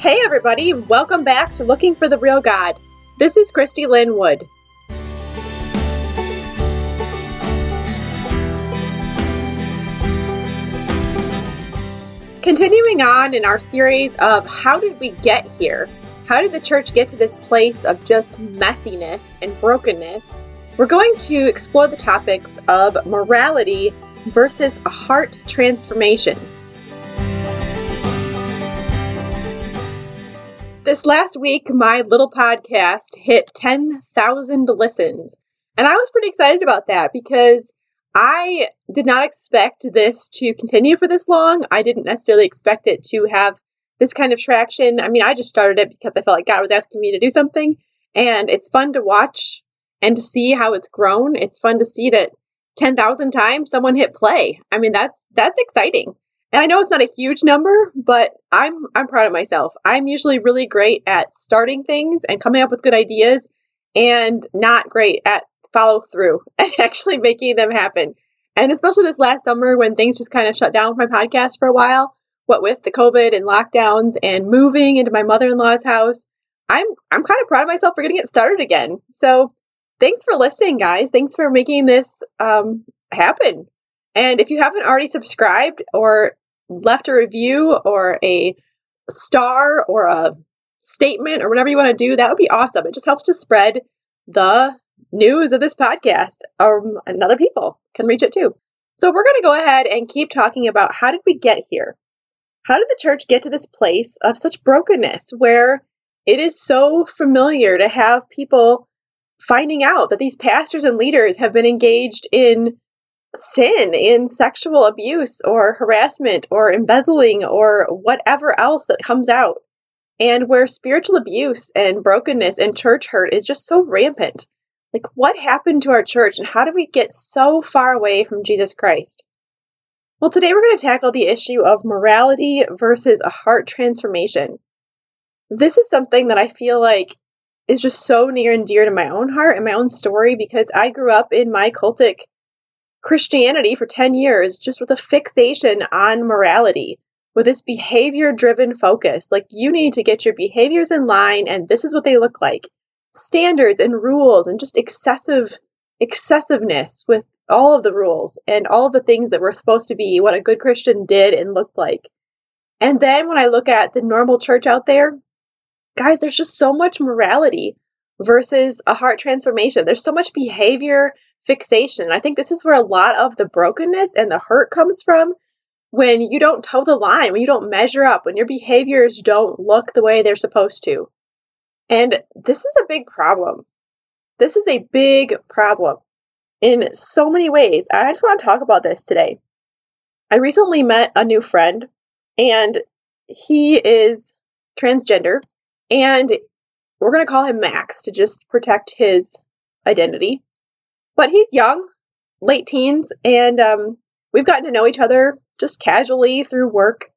Hey, everybody, welcome back to Looking for the Real God. This is Christy Lynn Wood. Continuing on in our series of How Did We Get Here? How did the church get to this place of just messiness and brokenness? We're going to explore the topics of morality versus a heart transformation. This last week, my little podcast hit 10,000 listens. And I was pretty excited about that because I did not expect this to continue for this long. I didn't necessarily expect it to have this kind of traction. I mean, I just started it because I felt like God was asking me to do something. And it's fun to watch and to see how it's grown. It's fun to see that 10,000 times someone hit play. I mean, that's that's exciting. And I know it's not a huge number, but I'm I'm proud of myself. I'm usually really great at starting things and coming up with good ideas and not great at follow through and actually making them happen. And especially this last summer when things just kind of shut down with my podcast for a while, what with the COVID and lockdowns and moving into my mother-in-law's house, I'm I'm kind of proud of myself for getting it started again. So thanks for listening, guys. Thanks for making this um, happen. And if you haven't already subscribed or left a review or a star or a statement or whatever you want to do, that would be awesome. It just helps to spread the news of this podcast um, and other people can reach it too. So we're going to go ahead and keep talking about how did we get here? How did the church get to this place of such brokenness where it is so familiar to have people finding out that these pastors and leaders have been engaged in sin in sexual abuse or harassment or embezzling or whatever else that comes out. And where spiritual abuse and brokenness and church hurt is just so rampant. Like, what happened to our church and how did we get so far away from Jesus Christ? Well, today we're going to tackle the issue of morality versus a heart transformation. This is something that I feel like is just so near and dear to my own heart and my own story because I grew up in my cultic Christianity for 10 years just with a fixation on morality, with this behavior driven focus. Like, you need to get your behaviors in line, and this is what they look like standards and rules, and just excessive excessiveness with all of the rules and all of the things that were supposed to be what a good Christian did and looked like. And then when I look at the normal church out there, guys, there's just so much morality versus a heart transformation. There's so much behavior fixation. I think this is where a lot of the brokenness and the hurt comes from when you don't toe the line, when you don't measure up, when your behaviors don't look the way they're supposed to. And this is a big problem. This is a big problem in so many ways. I just want to talk about this today. I recently met a new friend, and he is transgender, and we're going to call him Max to just protect his identity. But he's young, late teens, and um, we've gotten to know each other just casually through work.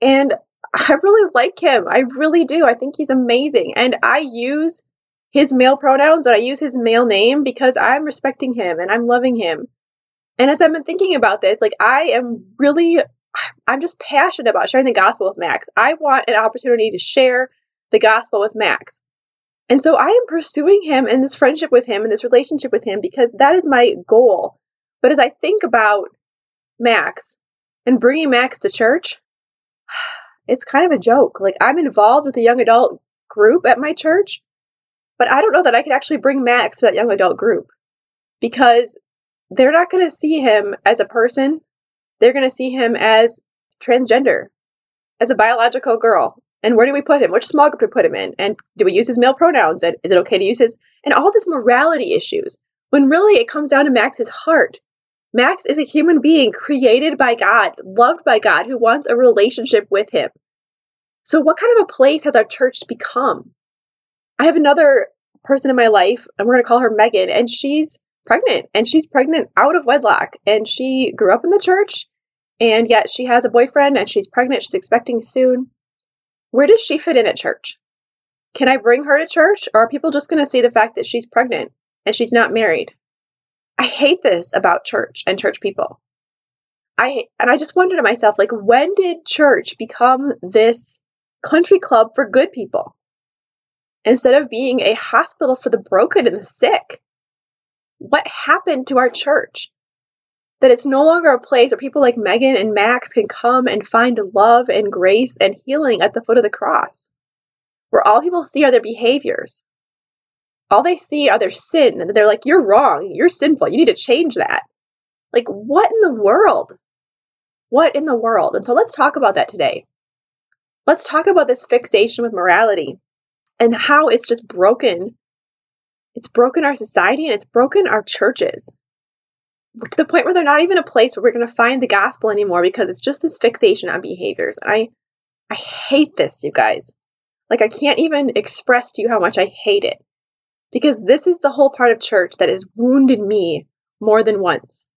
And I really like him. I really do. I think he's amazing. And I use his male pronouns and I use his male name because I'm respecting him and I'm loving him. And as I've been thinking about this, like I am really, I'm just passionate about sharing the gospel with Max. I want an opportunity to share the gospel with Max. And so I am pursuing him and this friendship with him and this relationship with him because that is my goal. But as I think about Max and bringing Max to church, it's kind of a joke. Like I'm involved with a young adult group at my church, but I don't know that I could actually bring Max to that young adult group because they're not going to see him as a person. They're going to see him as transgender, as a biological girl, and where do we put him? Which small group do we put him in? And do we use his male pronouns? And is it okay to use his? And all this morality issues. When really it comes down to Max's heart. Max is a human being created by God, loved by God, who wants a relationship with him. So, what kind of a place has our church become? I have another person in my life, and we're going to call her Megan, and she's pregnant, and she's pregnant out of wedlock. And she grew up in the church, and yet she has a boyfriend, and she's pregnant. She's expecting soon. Where does she fit in at church? Can I bring her to church, or are people just going to see the fact that she's pregnant and she's not married? I hate this about church and church people. I and I just wonder to myself like when did church become this country club for good people instead of being a hospital for the broken and the sick. What happened to our church? That it's no longer a place where people like Megan and Max can come and find love and grace and healing at the foot of the cross, where all people see are their behaviors. All they see are their sin, and they're like, You're wrong. You're sinful. You need to change that. Like, what in the world? What in the world? And so let's talk about that today. Let's talk about this fixation with morality and how it's just broken. It's broken our society and it's broken our churches to the point where they're not even a place where we're going to find the gospel anymore because it's just this fixation on behaviors. And I I hate this, you guys. Like I can't even express to you how much I hate it. Because this is the whole part of church that has wounded me more than once.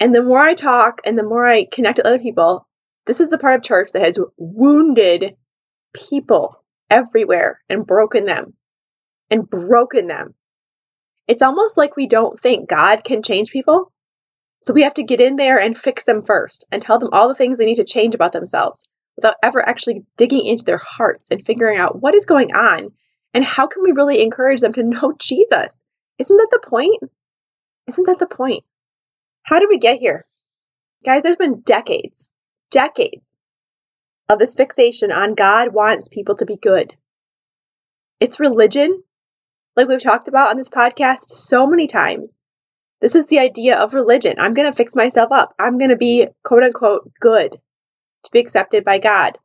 And the more I talk and the more I connect with other people, this is the part of church that has wounded people everywhere and broken them and broken them. It's almost like we don't think God can change people. So we have to get in there and fix them first and tell them all the things they need to change about themselves without ever actually digging into their hearts and figuring out what is going on and how can we really encourage them to know Jesus. Isn't that the point? Isn't that the point? How did we get here? Guys, there's been decades, decades of this fixation on God wants people to be good. It's religion, like we've talked about on this podcast so many times. This is the idea of religion. I'm going to fix myself up. I'm going to be quote unquote good to be accepted by God.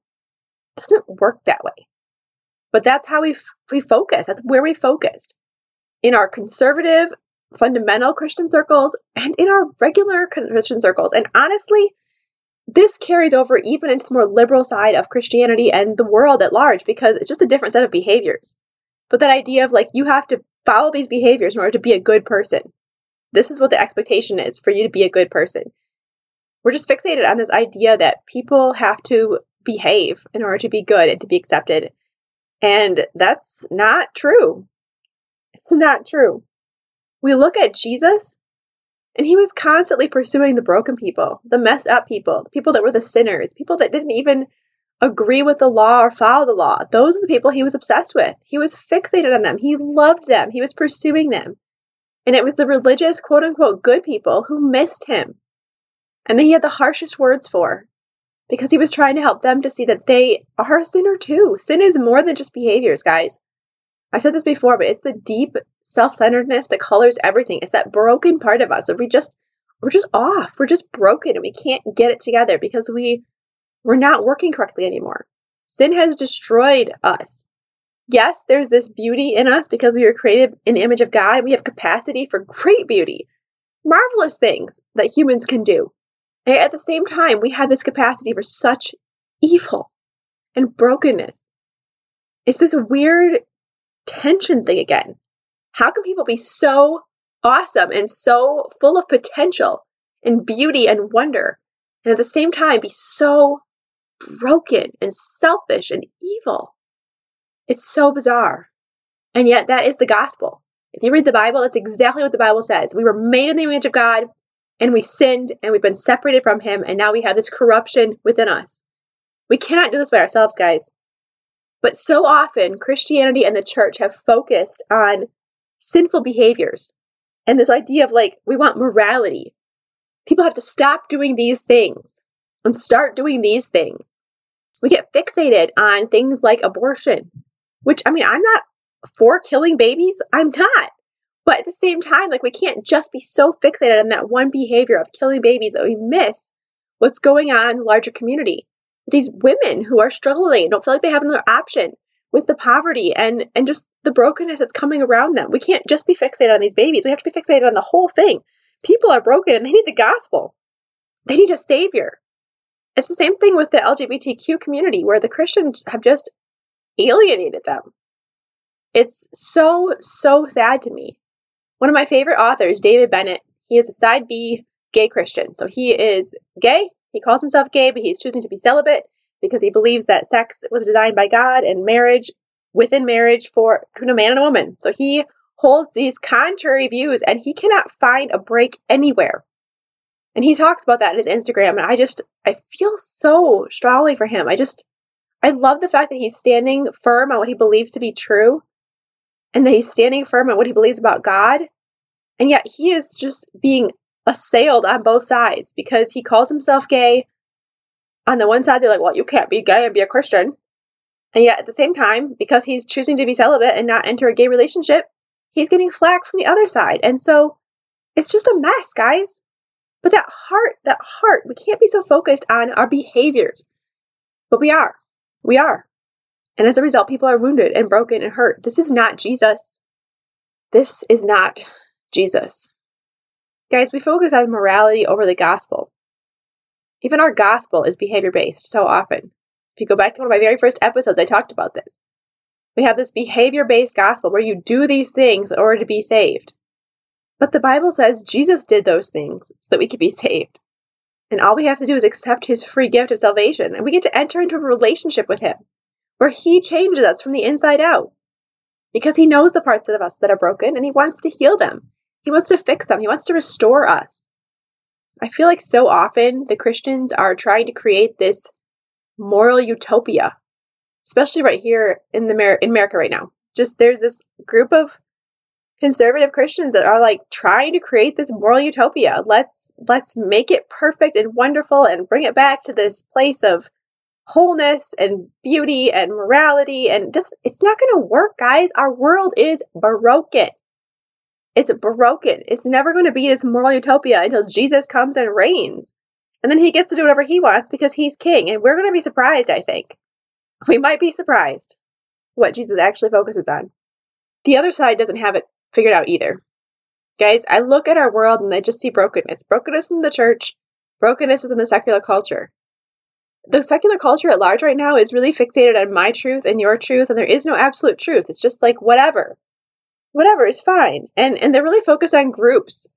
It doesn't work that way. But that's how we, f- we focus. That's where we focused. In our conservative, fundamental Christian circles and in our regular Christian circles. And honestly, this carries over even into the more liberal side of Christianity and the world at large because it's just a different set of behaviors. But that idea of like you have to follow these behaviors in order to be a good person. This is what the expectation is for you to be a good person. We're just fixated on this idea that people have to behave in order to be good and to be accepted. And that's not true. It's not true. We look at Jesus, and he was constantly pursuing the broken people, the messed up people, the people that were the sinners, people that didn't even agree with the law or follow the law. Those are the people he was obsessed with. He was fixated on them. He loved them. He was pursuing them. And it was the religious, quote unquote, good people who missed him. And that he had the harshest words for because he was trying to help them to see that they are a sinner too. Sin is more than just behaviors, guys. I said this before, but it's the deep self-centeredness that colors everything. It's that broken part of us that we just we're just off. We're just broken and we can't get it together because we we're not working correctly anymore. Sin has destroyed us. Yes, there's this beauty in us because we were created in the image of God. We have capacity for great beauty, marvelous things that humans can do. And at the same time, we have this capacity for such evil and brokenness. It's this weird tension thing again. How can people be so awesome and so full of potential and beauty and wonder, and at the same time be so broken and selfish and evil? It's so bizarre. And yet, that is the gospel. If you read the Bible, that's exactly what the Bible says. We were made in the image of God, and we sinned, and we've been separated from Him, and now we have this corruption within us. We cannot do this by ourselves, guys. But so often, Christianity and the church have focused on sinful behaviors and this idea of like, we want morality. People have to stop doing these things and start doing these things. We get fixated on things like abortion, which, I mean, I'm not for killing babies. I'm not. But at the same time, like, we can't just be so fixated on that one behavior of killing babies that we miss what's going on in the larger community these women who are struggling don't feel like they have another option with the poverty and and just the brokenness that's coming around them. We can't just be fixated on these babies. We have to be fixated on the whole thing. People are broken and they need the gospel. They need a savior. It's the same thing with the LGBTQ community where the Christians have just alienated them. It's so so sad to me. One of my favorite authors, David Bennett, he is a side B gay Christian. So he is gay he calls himself gay, but he's choosing to be celibate because he believes that sex was designed by God and marriage within marriage for between a man and a woman. So he holds these contrary views and he cannot find a break anywhere. And he talks about that in his Instagram and I just I feel so strongly for him. I just I love the fact that he's standing firm on what he believes to be true and that he's standing firm on what he believes about God. And yet he is just being assailed on both sides because he calls himself gay. On the one side, they're like, well, you can't be gay and be a Christian. And yet at the same time, because he's choosing to be celibate and not enter a gay relationship, he's getting flack from the other side. And so it's just a mess, guys. But that heart, that heart, we can't be so focused on our behaviors. But we are. We are. And as a result, people are wounded and broken and hurt. This is not Jesus. This is not Jesus. Guys, we focus on morality over the gospel. Even our gospel is behavior based so often. If you go back to one of my very first episodes, I talked about this. We have this behavior based gospel where you do these things in order to be saved. But the Bible says Jesus did those things so that we could be saved. And all we have to do is accept his free gift of salvation, and we get to enter into a relationship with him where he changes us from the inside out. Because he knows the parts of us that are broken and he wants to heal them. He wants to fix them. He wants to restore us. I feel like so often the Christians are trying to create this moral utopia, especially right here in the in America right now. Just there's this group of conservative Christians that are like trying to create this moral utopia. Let's let's make it perfect and wonderful and bring it back to this place of wholeness and beauty and morality and just it's not going to work, guys. Our world is broken. It's broken. It's never going to be this moral utopia until Jesus comes and reigns. And then he gets to do whatever he wants because he's king. And we're going to be surprised, I think. We might be surprised what Jesus actually focuses on. The other side doesn't have it figured out either. Guys, I look at our world and I just see brokenness. Brokenness in the church, brokenness within the secular culture. The secular culture at large right now is really fixated on my truth and your truth, and there is no absolute truth. It's just like whatever. Whatever is fine. And and they're really focused on groups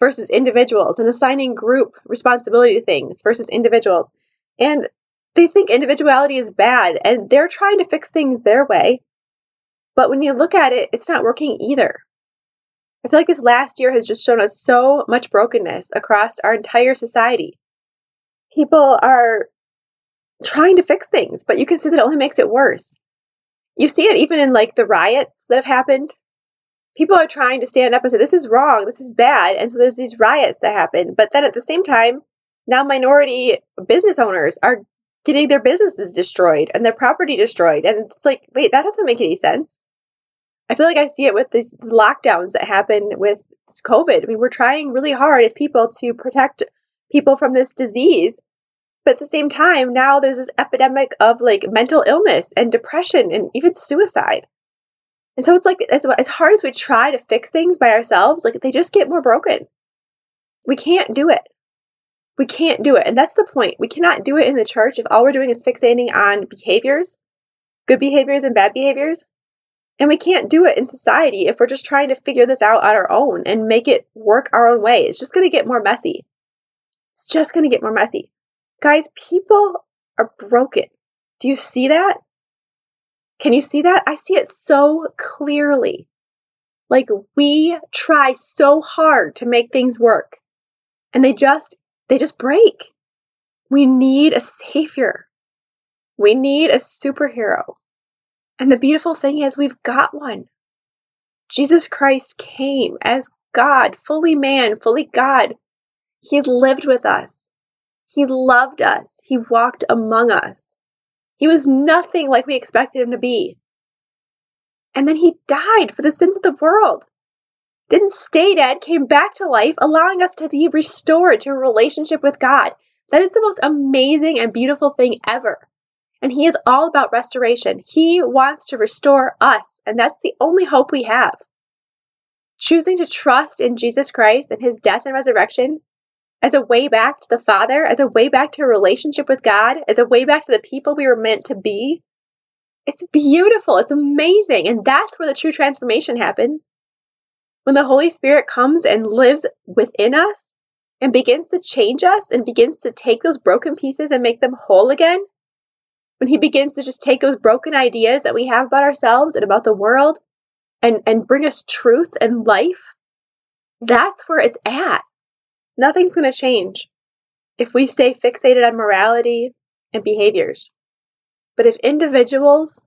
versus individuals and assigning group responsibility to things versus individuals. And they think individuality is bad and they're trying to fix things their way. But when you look at it, it's not working either. I feel like this last year has just shown us so much brokenness across our entire society. People are trying to fix things, but you can see that it only makes it worse. You see it even in like the riots that have happened. People are trying to stand up and say, this is wrong, this is bad. And so there's these riots that happen. But then at the same time, now minority business owners are getting their businesses destroyed and their property destroyed. And it's like, wait, that doesn't make any sense. I feel like I see it with these lockdowns that happen with this COVID. I mean, we're trying really hard as people to protect people from this disease. But at the same time, now there's this epidemic of like mental illness and depression and even suicide. And so it's like, as, as hard as we try to fix things by ourselves, like they just get more broken. We can't do it. We can't do it. And that's the point. We cannot do it in the church if all we're doing is fixating on behaviors, good behaviors and bad behaviors. And we can't do it in society if we're just trying to figure this out on our own and make it work our own way. It's just going to get more messy. It's just going to get more messy. Guys, people are broken. Do you see that? Can you see that? I see it so clearly. Like we try so hard to make things work and they just they just break. We need a savior. We need a superhero. And the beautiful thing is, we've got one. Jesus Christ came as God, fully man, fully God. He lived with us. He loved us. He walked among us. He was nothing like we expected him to be. And then he died for the sins of the world. Didn't stay dead, came back to life, allowing us to be restored to a relationship with God. That is the most amazing and beautiful thing ever. And He is all about restoration. He wants to restore us, and that's the only hope we have. Choosing to trust in Jesus Christ and His death and resurrection as a way back to the Father, as a way back to a relationship with God, as a way back to the people we were meant to be. It's beautiful. It's amazing. And that's where the true transformation happens. When the Holy Spirit comes and lives within us and begins to change us and begins to take those broken pieces and make them whole again, when he begins to just take those broken ideas that we have about ourselves and about the world and, and bring us truth and life, that's where it's at. Nothing's going to change if we stay fixated on morality and behaviors. But if individuals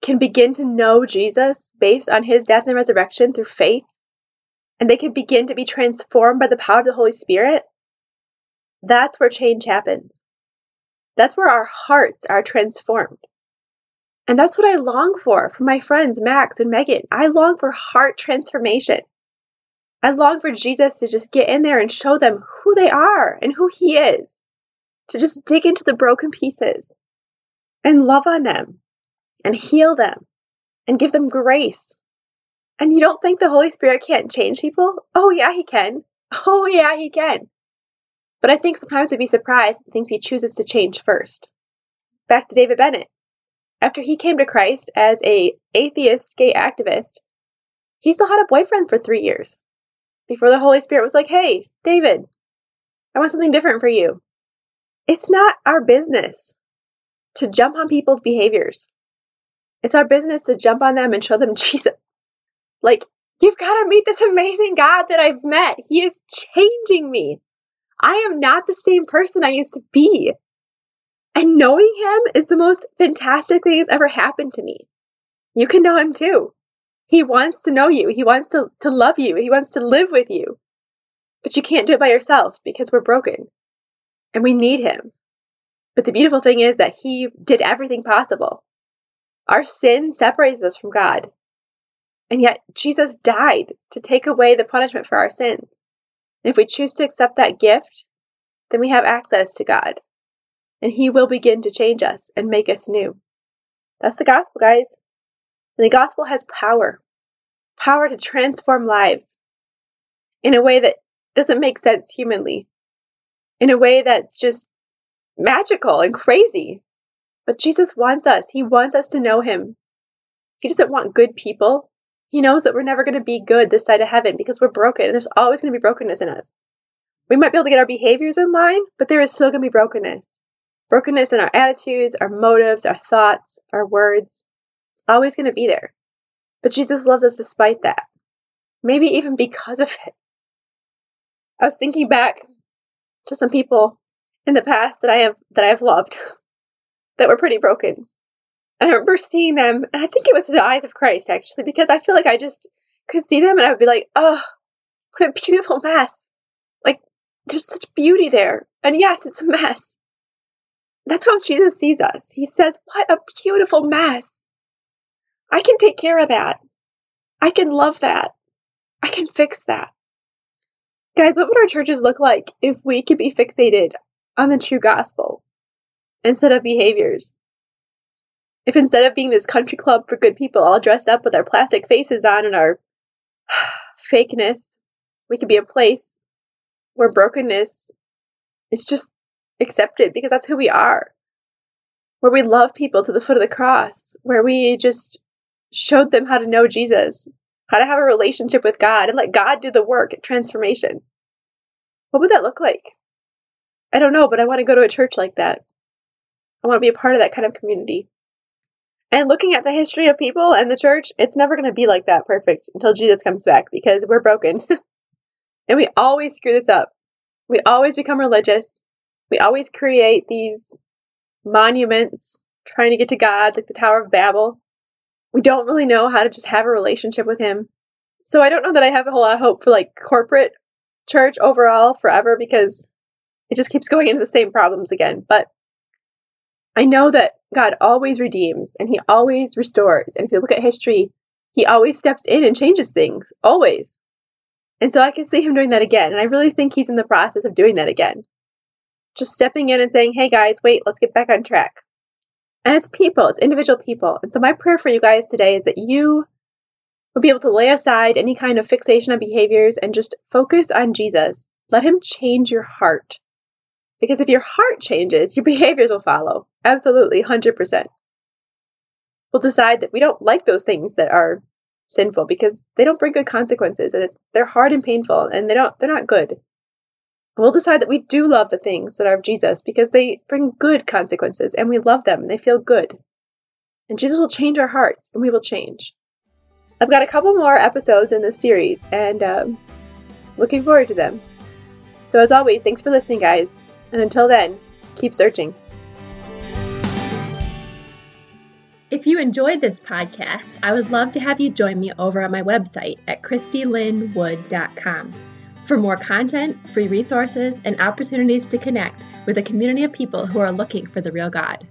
can begin to know Jesus based on his death and resurrection through faith, and they can begin to be transformed by the power of the Holy Spirit, that's where change happens. That's where our hearts are transformed. And that's what I long for for my friends, Max and Megan. I long for heart transformation. I long for Jesus to just get in there and show them who they are and who He is, to just dig into the broken pieces and love on them and heal them and give them grace. And you don't think the Holy Spirit can't change people? Oh, yeah, He can. Oh, yeah, He can. But I think sometimes we'd be surprised at the things He chooses to change first. Back to David Bennett. After he came to Christ as a atheist gay activist, he still had a boyfriend for three years before the Holy Spirit was like, "Hey, David, I want something different for you." It's not our business to jump on people's behaviors. It's our business to jump on them and show them Jesus. Like, you've got to meet this amazing God that I've met. He is changing me. I am not the same person I used to be. And knowing him is the most fantastic thing that's ever happened to me. You can know him too. He wants to know you. He wants to, to love you. He wants to live with you. But you can't do it by yourself because we're broken and we need him. But the beautiful thing is that he did everything possible. Our sin separates us from God. And yet Jesus died to take away the punishment for our sins. If we choose to accept that gift, then we have access to God and He will begin to change us and make us new. That's the gospel, guys. And the gospel has power power to transform lives in a way that doesn't make sense humanly, in a way that's just magical and crazy. But Jesus wants us, He wants us to know Him. He doesn't want good people. He knows that we're never going to be good this side of heaven because we're broken and there's always going to be brokenness in us. We might be able to get our behaviors in line, but there is still going to be brokenness. Brokenness in our attitudes, our motives, our thoughts, our words. It's always going to be there. But Jesus loves us despite that. Maybe even because of it. I was thinking back to some people in the past that I have that I have loved that were pretty broken. And I remember seeing them, and I think it was the eyes of Christ actually, because I feel like I just could see them and I would be like, oh, what a beautiful mess. Like, there's such beauty there. And yes, it's a mess. That's how Jesus sees us. He says, What a beautiful mess. I can take care of that. I can love that. I can fix that. Guys, what would our churches look like if we could be fixated on the true gospel instead of behaviors? If instead of being this country club for good people all dressed up with our plastic faces on and our fakeness, we could be a place where brokenness is just accepted because that's who we are. Where we love people to the foot of the cross, where we just showed them how to know Jesus, how to have a relationship with God, and let God do the work at transformation. What would that look like? I don't know, but I want to go to a church like that. I want to be a part of that kind of community. And looking at the history of people and the church, it's never going to be like that perfect until Jesus comes back because we're broken. and we always screw this up. We always become religious. We always create these monuments trying to get to God, like the Tower of Babel. We don't really know how to just have a relationship with Him. So I don't know that I have a whole lot of hope for like corporate church overall forever because it just keeps going into the same problems again. But I know that God always redeems and He always restores. And if you look at history, He always steps in and changes things, always. And so I can see Him doing that again. And I really think He's in the process of doing that again just stepping in and saying, hey guys, wait, let's get back on track. And it's people, it's individual people. And so my prayer for you guys today is that you will be able to lay aside any kind of fixation on behaviors and just focus on Jesus. Let him change your heart. Because if your heart changes, your behaviors will follow. Absolutely, 100%. We'll decide that we don't like those things that are sinful because they don't bring good consequences and it's they're hard and painful and they don't they're not good. We'll decide that we do love the things that are of Jesus because they bring good consequences and we love them and they feel good. And Jesus will change our hearts and we will change. I've got a couple more episodes in this series and um, looking forward to them. So, as always, thanks for listening, guys. And until then, keep searching. If you enjoyed this podcast, I would love to have you join me over on my website at christylynwood.com for more content, free resources, and opportunities to connect with a community of people who are looking for the real God.